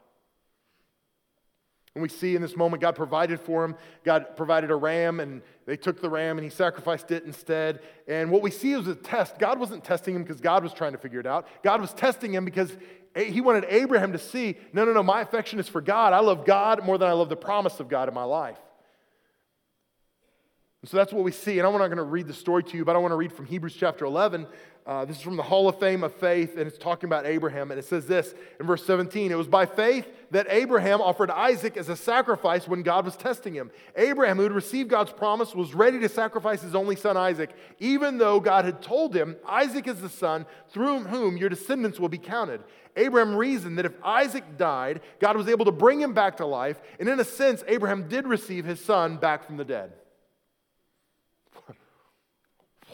And we see in this moment, God provided for him. God provided a ram, and they took the ram and he sacrificed it instead. And what we see is a test. God wasn't testing him because God was trying to figure it out. God was testing him because he wanted Abraham to see no, no, no, my affection is for God. I love God more than I love the promise of God in my life. And so that's what we see. And I'm not going to read the story to you, but I want to read from Hebrews chapter 11. Uh, this is from the Hall of Fame of Faith, and it's talking about Abraham. And it says this in verse 17 It was by faith that Abraham offered Isaac as a sacrifice when God was testing him. Abraham, who had received God's promise, was ready to sacrifice his only son Isaac, even though God had told him, Isaac is the son through whom your descendants will be counted. Abraham reasoned that if Isaac died, God was able to bring him back to life. And in a sense, Abraham did receive his son back from the dead.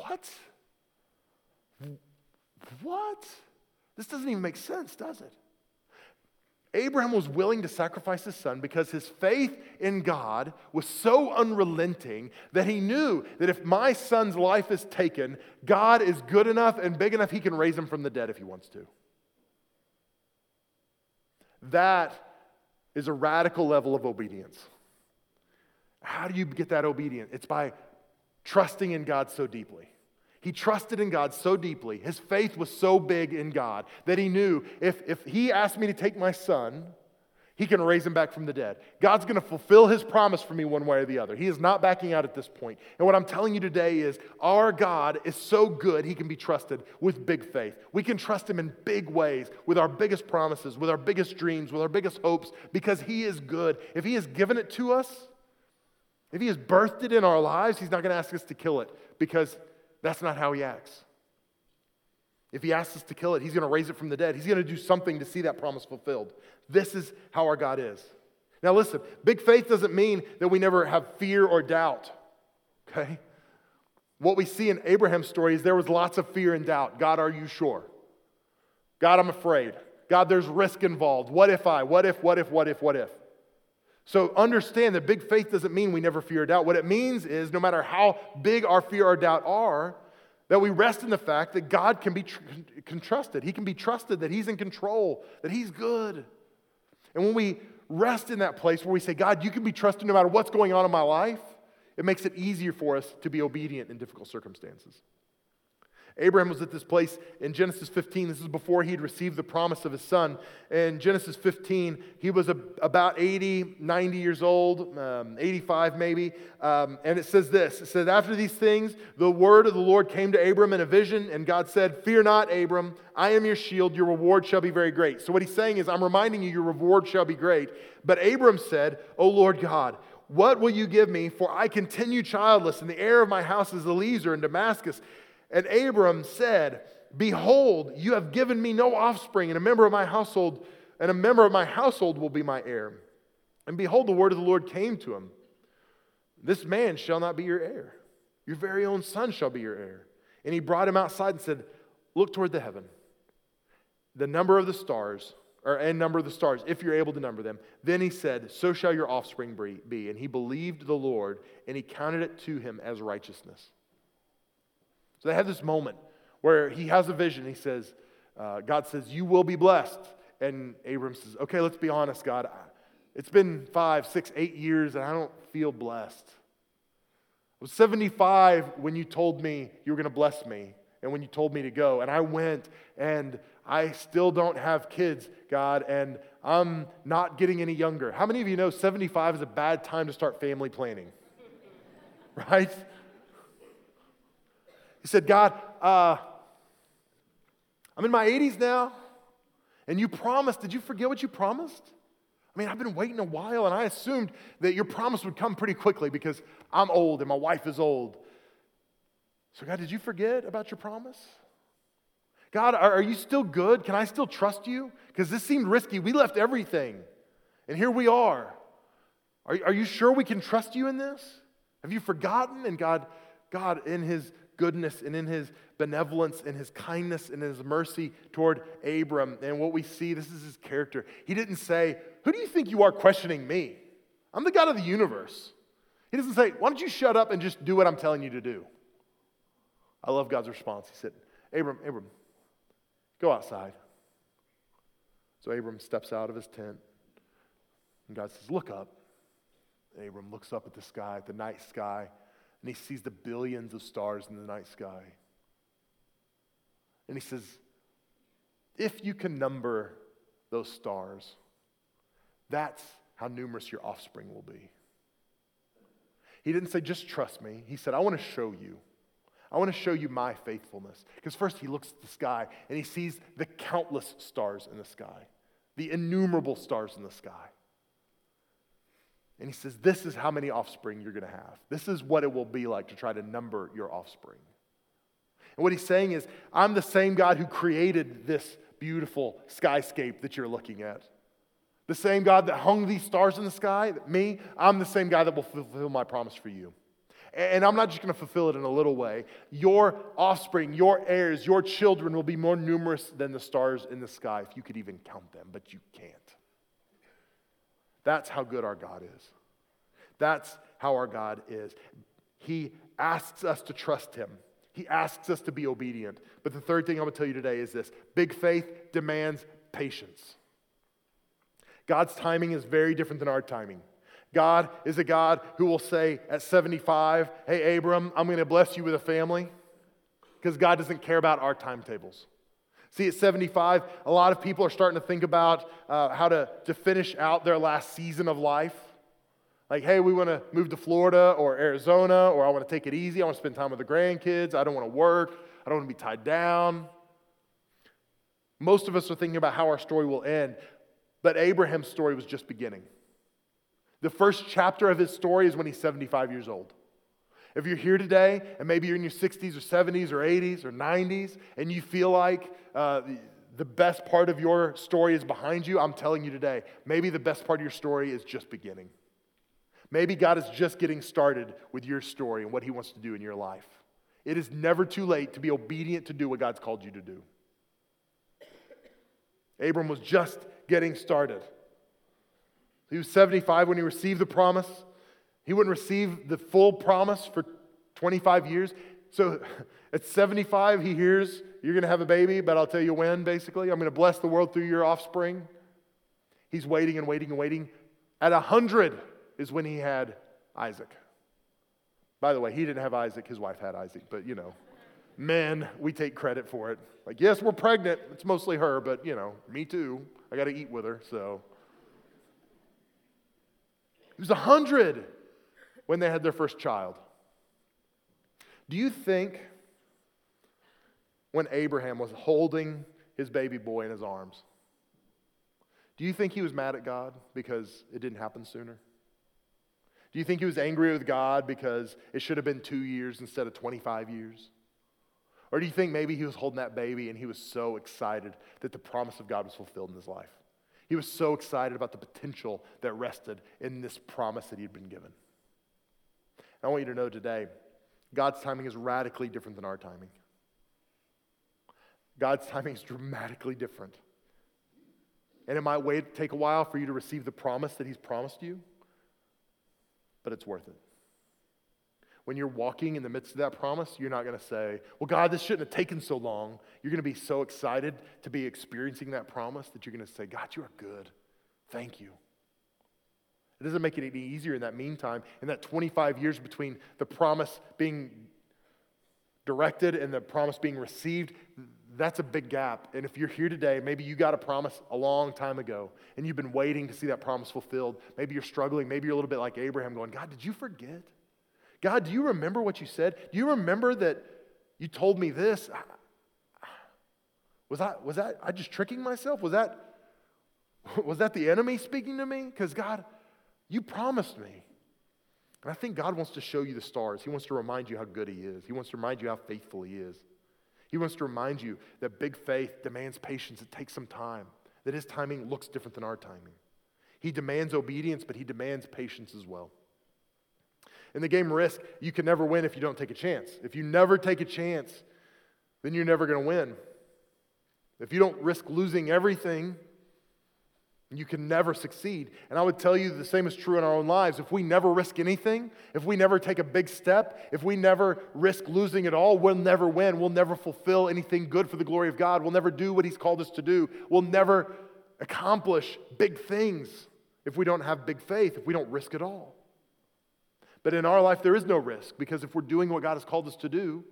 What? What? This doesn't even make sense, does it? Abraham was willing to sacrifice his son because his faith in God was so unrelenting that he knew that if my son's life is taken, God is good enough and big enough he can raise him from the dead if he wants to. That is a radical level of obedience. How do you get that obedience? It's by trusting in God so deeply. He trusted in God so deeply. His faith was so big in God that he knew if, if he asked me to take my son, he can raise him back from the dead. God's going to fulfill his promise for me one way or the other. He is not backing out at this point. And what I'm telling you today is our God is so good, he can be trusted with big faith. We can trust him in big ways, with our biggest promises, with our biggest dreams, with our biggest hopes, because he is good. If he has given it to us, if he has birthed it in our lives, he's not going to ask us to kill it because that's not how he acts. If he asks us to kill it, he's going to raise it from the dead. He's going to do something to see that promise fulfilled. This is how our God is. Now, listen, big faith doesn't mean that we never have fear or doubt, okay? What we see in Abraham's story is there was lots of fear and doubt. God, are you sure? God, I'm afraid. God, there's risk involved. What if I? What if, what if, what if, what if? So understand that big faith doesn't mean we never fear or doubt. What it means is no matter how big our fear or doubt are, that we rest in the fact that God can be trusted. He can be trusted, that He's in control, that He's good. And when we rest in that place where we say, God, you can be trusted no matter what's going on in my life, it makes it easier for us to be obedient in difficult circumstances. Abraham was at this place in Genesis 15. This is before he'd received the promise of his son. In Genesis 15, he was a, about 80, 90 years old, um, 85 maybe. Um, and it says this It says, After these things, the word of the Lord came to Abram in a vision, and God said, Fear not, Abram, I am your shield, your reward shall be very great. So what he's saying is, I'm reminding you, your reward shall be great. But Abram said, O Lord God, what will you give me? For I continue childless, and the heir of my house is Eliezer in Damascus. And Abram said, Behold, you have given me no offspring, and a member of my household, and a member of my household will be my heir. And behold, the word of the Lord came to him This man shall not be your heir. Your very own son shall be your heir. And he brought him outside and said, Look toward the heaven, the number of the stars, or and number of the stars, if you're able to number them. Then he said, So shall your offspring be. And he believed the Lord, and he counted it to him as righteousness. So they have this moment where he has a vision. He says, uh, God says, You will be blessed. And Abram says, Okay, let's be honest, God. It's been five, six, eight years, and I don't feel blessed. I was 75 when you told me you were going to bless me and when you told me to go. And I went, and I still don't have kids, God, and I'm not getting any younger. How many of you know 75 is a bad time to start family planning? (laughs) right? He said, God, uh, I'm in my 80s now, and you promised, did you forget what you promised? I mean, I've been waiting a while, and I assumed that your promise would come pretty quickly because I'm old and my wife is old. So, God, did you forget about your promise? God, are, are you still good? Can I still trust you? Because this seemed risky. We left everything, and here we are. Are, are you sure we can trust you in this? Have you forgotten? And God, God, in His goodness and in his benevolence and his kindness and his mercy toward Abram. And what we see, this is his character. He didn't say, Who do you think you are questioning me? I'm the God of the universe. He doesn't say, Why don't you shut up and just do what I'm telling you to do? I love God's response. He said, Abram, Abram, go outside. So Abram steps out of his tent, and God says, Look up. Abram looks up at the sky, at the night sky, and he sees the billions of stars in the night sky. And he says, If you can number those stars, that's how numerous your offspring will be. He didn't say, Just trust me. He said, I want to show you. I want to show you my faithfulness. Because first he looks at the sky and he sees the countless stars in the sky, the innumerable stars in the sky. And he says, This is how many offspring you're going to have. This is what it will be like to try to number your offspring. And what he's saying is, I'm the same God who created this beautiful skyscape that you're looking at. The same God that hung these stars in the sky, me, I'm the same God that will fulfill my promise for you. And I'm not just going to fulfill it in a little way. Your offspring, your heirs, your children will be more numerous than the stars in the sky if you could even count them, but you can't. That's how good our God is. That's how our God is. He asks us to trust Him. He asks us to be obedient. But the third thing I'm going to tell you today is this big faith demands patience. God's timing is very different than our timing. God is a God who will say at 75, Hey, Abram, I'm going to bless you with a family. Because God doesn't care about our timetables. See, at 75, a lot of people are starting to think about uh, how to, to finish out their last season of life. Like, hey, we want to move to Florida or Arizona, or I want to take it easy. I want to spend time with the grandkids. I don't want to work. I don't want to be tied down. Most of us are thinking about how our story will end, but Abraham's story was just beginning. The first chapter of his story is when he's 75 years old. If you're here today and maybe you're in your 60s or 70s or 80s or 90s and you feel like uh, the best part of your story is behind you, I'm telling you today, maybe the best part of your story is just beginning. Maybe God is just getting started with your story and what He wants to do in your life. It is never too late to be obedient to do what God's called you to do. Abram was just getting started. He was 75 when he received the promise. He wouldn't receive the full promise for 25 years. So (laughs) at 75, he hears, You're going to have a baby, but I'll tell you when, basically. I'm going to bless the world through your offspring. He's waiting and waiting and waiting. At 100 is when he had Isaac. By the way, he didn't have Isaac, his wife had Isaac, but you know, men, we take credit for it. Like, yes, we're pregnant. It's mostly her, but you know, me too. I got to eat with her, so. He was 100 when they had their first child. Do you think when Abraham was holding his baby boy in his arms, do you think he was mad at God because it didn't happen sooner? Do you think he was angry with God because it should have been two years instead of 25 years? Or do you think maybe he was holding that baby and he was so excited that the promise of God was fulfilled in his life? He was so excited about the potential that rested in this promise that he'd been given. I want you to know today God's timing is radically different than our timing. God's timing is dramatically different. And it might wait, take a while for you to receive the promise that He's promised you, but it's worth it. When you're walking in the midst of that promise, you're not going to say, Well, God, this shouldn't have taken so long. You're going to be so excited to be experiencing that promise that you're going to say, God, you are good. Thank you. It doesn't make it any easier in that meantime, in that 25 years between the promise being directed and the promise being received, that's a big gap. And if you're here today, maybe you got a promise a long time ago and you've been waiting to see that promise fulfilled. Maybe you're struggling. Maybe you're a little bit like Abraham going, God, did you forget? God, do you remember what you said? Do you remember that you told me this? Was that, was that, I just tricking myself? Was that, (laughs) was that the enemy speaking to me? Because God, you promised me. And I think God wants to show you the stars. He wants to remind you how good He is. He wants to remind you how faithful He is. He wants to remind you that big faith demands patience. It takes some time, that His timing looks different than our timing. He demands obedience, but He demands patience as well. In the game Risk, you can never win if you don't take a chance. If you never take a chance, then you're never going to win. If you don't risk losing everything, you can never succeed. And I would tell you the same is true in our own lives. If we never risk anything, if we never take a big step, if we never risk losing it all, we'll never win. We'll never fulfill anything good for the glory of God. We'll never do what He's called us to do. We'll never accomplish big things if we don't have big faith, if we don't risk it all. But in our life, there is no risk because if we're doing what God has called us to do,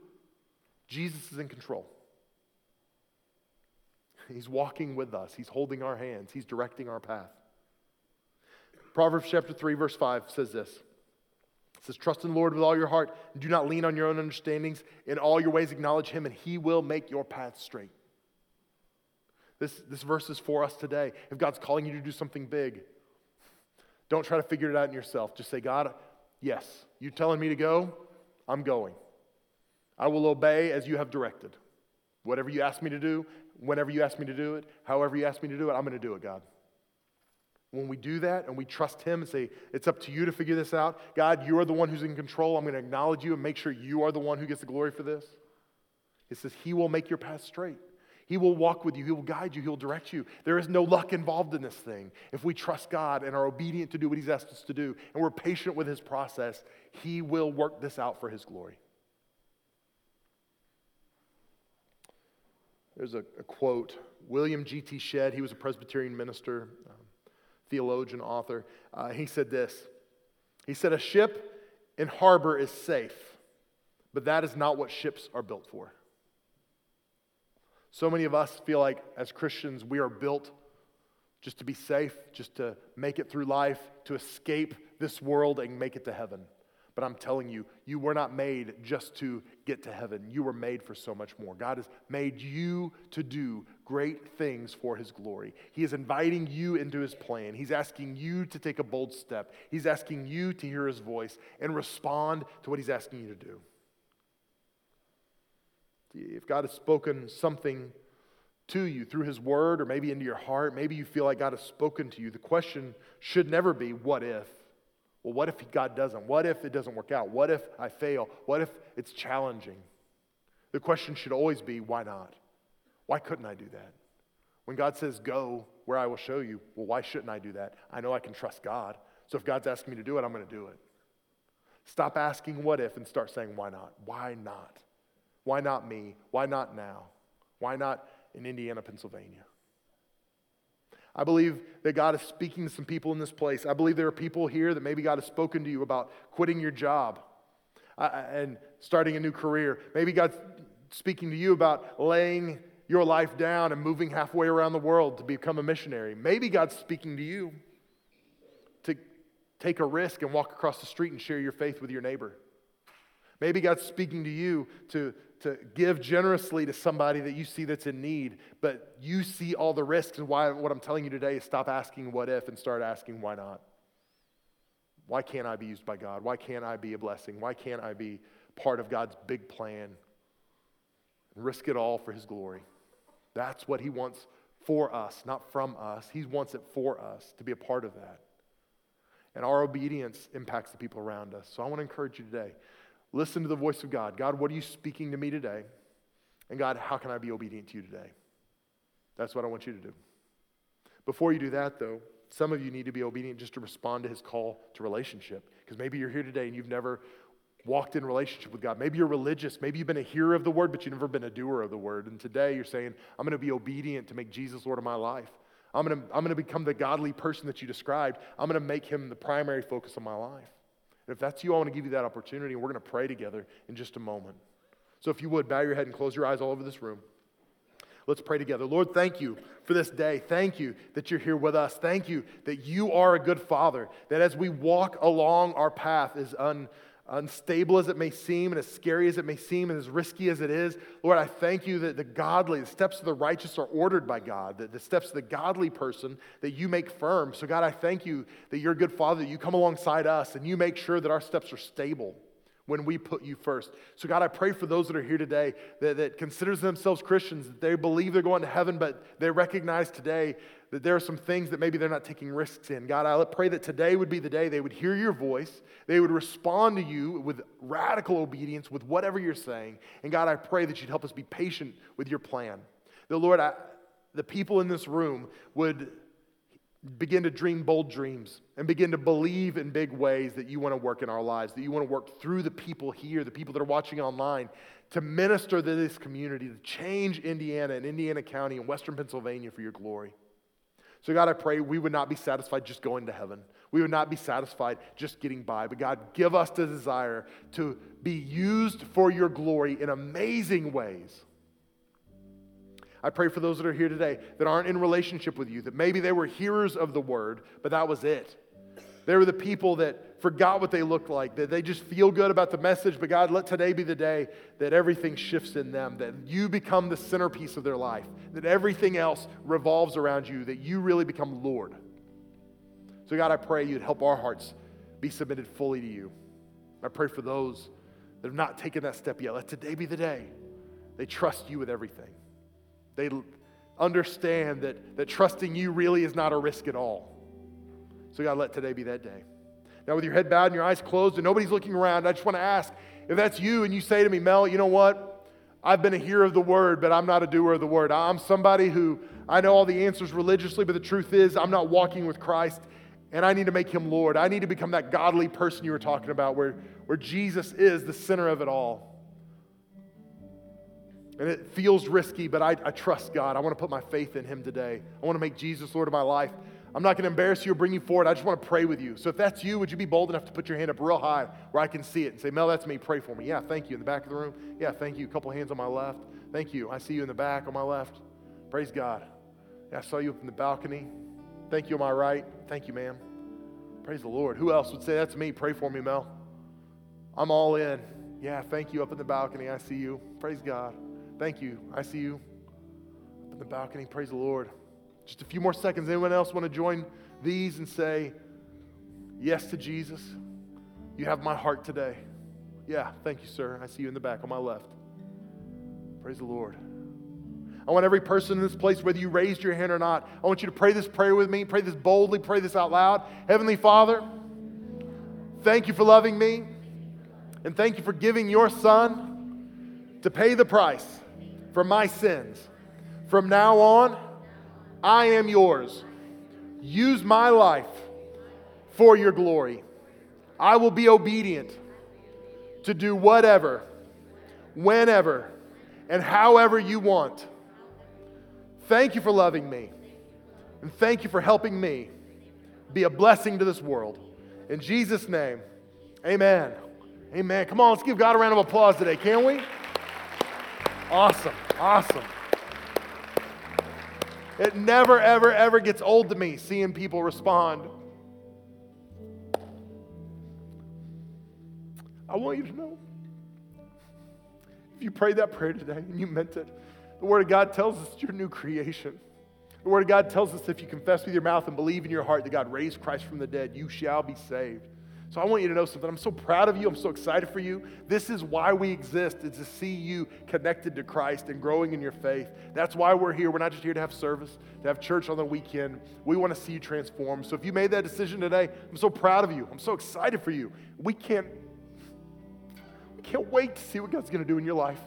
Jesus is in control. He's walking with us, He's holding our hands, He's directing our path. Proverbs chapter 3, verse 5 says this. It says, Trust in the Lord with all your heart, and do not lean on your own understandings. In all your ways, acknowledge Him, and He will make your path straight. This, this verse is for us today. If God's calling you to do something big, don't try to figure it out in yourself. Just say, God, yes, you telling me to go? I'm going. I will obey as you have directed. Whatever you ask me to do, whenever you ask me to do it, however you ask me to do it, I'm going to do it, God. When we do that and we trust Him and say, It's up to you to figure this out, God, you are the one who's in control. I'm going to acknowledge you and make sure you are the one who gets the glory for this. It says, He will make your path straight. He will walk with you. He will guide you. He will direct you. There is no luck involved in this thing. If we trust God and are obedient to do what He's asked us to do and we're patient with His process, He will work this out for His glory. There's a, a quote. William G.T. Shedd, he was a Presbyterian minister, um, theologian, author. Uh, he said this He said, A ship in harbor is safe, but that is not what ships are built for. So many of us feel like as Christians, we are built just to be safe, just to make it through life, to escape this world and make it to heaven. But I'm telling you, you were not made just to get to heaven. You were made for so much more. God has made you to do great things for His glory. He is inviting you into His plan. He's asking you to take a bold step. He's asking you to hear His voice and respond to what He's asking you to do. If God has spoken something to you through His word or maybe into your heart, maybe you feel like God has spoken to you, the question should never be, What if? Well, what if God doesn't? What if it doesn't work out? What if I fail? What if it's challenging? The question should always be why not? Why couldn't I do that? When God says, Go where I will show you, well, why shouldn't I do that? I know I can trust God. So if God's asking me to do it, I'm going to do it. Stop asking what if and start saying, Why not? Why not? Why not me? Why not now? Why not in Indiana, Pennsylvania? I believe that God is speaking to some people in this place. I believe there are people here that maybe God has spoken to you about quitting your job uh, and starting a new career. Maybe God's speaking to you about laying your life down and moving halfway around the world to become a missionary. Maybe God's speaking to you to take a risk and walk across the street and share your faith with your neighbor. Maybe God's speaking to you to to give generously to somebody that you see that's in need, but you see all the risks. And why what I'm telling you today is stop asking what if and start asking why not. Why can't I be used by God? Why can't I be a blessing? Why can't I be part of God's big plan? And risk it all for His glory. That's what He wants for us, not from us. He wants it for us to be a part of that. And our obedience impacts the people around us. So I want to encourage you today Listen to the voice of God. God, what are you speaking to me today? And God, how can I be obedient to you today? That's what I want you to do. Before you do that, though, some of you need to be obedient just to respond to his call to relationship. Because maybe you're here today and you've never walked in relationship with God. Maybe you're religious. Maybe you've been a hearer of the word, but you've never been a doer of the word. And today you're saying, I'm going to be obedient to make Jesus Lord of my life. I'm going to, I'm to become the godly person that you described. I'm going to make him the primary focus of my life. And if that's you, I want to give you that opportunity, and we're going to pray together in just a moment. So if you would, bow your head and close your eyes all over this room. Let's pray together. Lord, thank you for this day. Thank you that you're here with us. Thank you that you are a good father, that as we walk along our path is un unstable as it may seem, and as scary as it may seem, and as risky as it is, Lord, I thank you that the godly, the steps of the righteous are ordered by God, that the steps of the godly person that you make firm. So, God, I thank you that you're a good father, that you come alongside us and you make sure that our steps are stable when we put you first. So, God, I pray for those that are here today that, that considers themselves Christians, that they believe they're going to heaven, but they recognize today that there are some things that maybe they're not taking risks in. God, I pray that today would be the day they would hear your voice, they would respond to you with radical obedience with whatever you're saying. And God, I pray that you'd help us be patient with your plan. The Lord, I, the people in this room would begin to dream bold dreams and begin to believe in big ways that you want to work in our lives, that you want to work through the people here, the people that are watching online, to minister to this community, to change Indiana and Indiana County and Western Pennsylvania for your glory. So, God, I pray we would not be satisfied just going to heaven. We would not be satisfied just getting by. But, God, give us the desire to be used for your glory in amazing ways. I pray for those that are here today that aren't in relationship with you, that maybe they were hearers of the word, but that was it. They were the people that forgot what they looked like, that they just feel good about the message, but God, let today be the day that everything shifts in them, that you become the centerpiece of their life, that everything else revolves around you, that you really become Lord. So, God, I pray you'd help our hearts be submitted fully to you. I pray for those that have not taken that step yet. Let today be the day they trust you with everything. They understand that, that trusting you really is not a risk at all. So, God, let today be that day. Now, with your head bowed and your eyes closed and nobody's looking around, I just want to ask if that's you and you say to me, Mel, you know what? I've been a hearer of the word, but I'm not a doer of the word. I'm somebody who I know all the answers religiously, but the truth is I'm not walking with Christ and I need to make him Lord. I need to become that godly person you were talking about where, where Jesus is the center of it all. And it feels risky, but I, I trust God. I want to put my faith in him today. I want to make Jesus Lord of my life. I'm not going to embarrass you or bring you forward. I just want to pray with you. So if that's you, would you be bold enough to put your hand up real high where I can see it and say, Mel, that's me. Pray for me. Yeah, thank you. In the back of the room. Yeah, thank you. A couple hands on my left. Thank you. I see you in the back on my left. Praise God. Yeah, I saw you up in the balcony. Thank you on my right. Thank you, ma'am. Praise the Lord. Who else would say that's me? Pray for me, Mel. I'm all in. Yeah, thank you up in the balcony. I see you. Praise God. Thank you. I see you up in the balcony. Praise the Lord. Just a few more seconds. Anyone else want to join these and say yes to Jesus? You have my heart today. Yeah, thank you, sir. I see you in the back on my left. Praise the Lord. I want every person in this place, whether you raised your hand or not, I want you to pray this prayer with me. Pray this boldly. Pray this out loud. Heavenly Father, thank you for loving me. And thank you for giving your son to pay the price for my sins. From now on, I am yours. Use my life for your glory. I will be obedient to do whatever, whenever, and however you want. Thank you for loving me. And thank you for helping me be a blessing to this world. In Jesus' name, amen. Amen. Come on, let's give God a round of applause today, can we? Awesome. Awesome. It never, ever, ever gets old to me seeing people respond. I want you to know if you prayed that prayer today and you meant it, the Word of God tells us you're new creation. The Word of God tells us if you confess with your mouth and believe in your heart that God raised Christ from the dead, you shall be saved. So I want you to know something. I'm so proud of you. I'm so excited for you. This is why we exist, is to see you connected to Christ and growing in your faith. That's why we're here. We're not just here to have service, to have church on the weekend. We want to see you transform. So if you made that decision today, I'm so proud of you. I'm so excited for you. We can't, we can't wait to see what God's going to do in your life.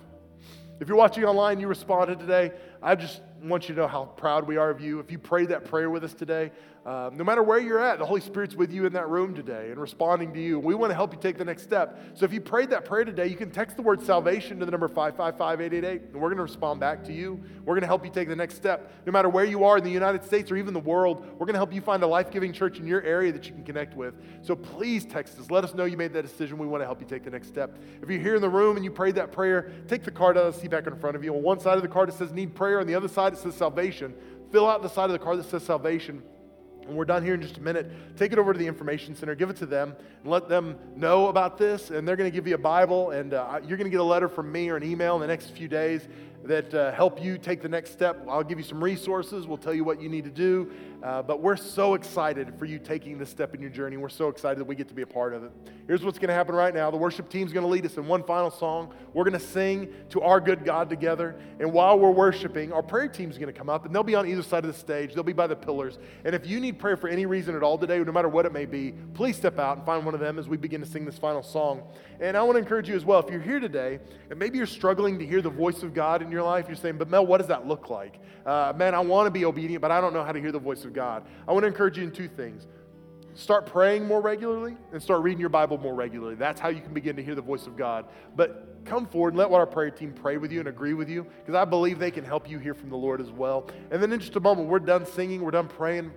If you're watching online, you responded today. I just want you to know how proud we are of you. If you prayed that prayer with us today, uh, no matter where you're at, the Holy Spirit's with you in that room today and responding to you. We want to help you take the next step. So if you prayed that prayer today, you can text the word salvation to the number 555 888, and we're going to respond back to you. We're going to help you take the next step. No matter where you are in the United States or even the world, we're going to help you find a life giving church in your area that you can connect with. So please text us. Let us know you made that decision. We want to help you take the next step. If you're here in the room and you prayed that prayer, take the card out of the seat back in front of you. On one side of the card, it says need prayer. On the other side, it says salvation. Fill out the side of the card that says salvation and we're done here in just a minute, take it over to the information center, give it to them, and let them know about this. And they're going to give you a Bible, and uh, you're going to get a letter from me or an email in the next few days that uh, help you take the next step. I'll give you some resources. We'll tell you what you need to do. Uh, but we're so excited for you taking this step in your journey. We're so excited that we get to be a part of it. Here's what's going to happen right now the worship team's going to lead us in one final song. We're going to sing to our good God together. And while we're worshiping, our prayer team's going to come up and they'll be on either side of the stage. They'll be by the pillars. And if you need prayer for any reason at all today, no matter what it may be, please step out and find one of them as we begin to sing this final song. And I want to encourage you as well, if you're here today and maybe you're struggling to hear the voice of God in your life, you're saying, but Mel, what does that look like? Uh, man, I want to be obedient, but I don't know how to hear the voice of God. I want to encourage you in two things. Start praying more regularly and start reading your Bible more regularly. That's how you can begin to hear the voice of God. But come forward and let our prayer team pray with you and agree with you because I believe they can help you hear from the Lord as well. And then in just a moment, we're done singing, we're done praying.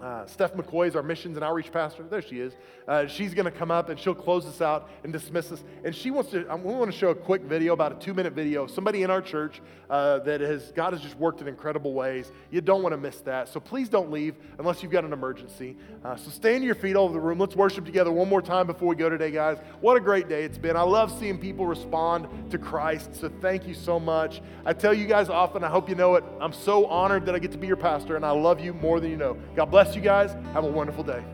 Uh, Steph McCoy is our missions and outreach pastor. There she is. Uh, she's going to come up and she'll close us out and dismiss us. And she wants to, um, we want to show a quick video, about a two minute video of somebody in our church uh, that has, God has just worked in incredible ways. You don't want to miss that. So please don't leave unless you've got an emergency. Uh, so stand your feet all over the room. Let's worship together one more time before we go today, guys. What a great day it's been. I love seeing people respond to Christ. So thank you so much. I tell you guys often, I hope you know it. I'm so honored that I get to be your pastor and I love you more than you know. God bless you guys. Have a wonderful day.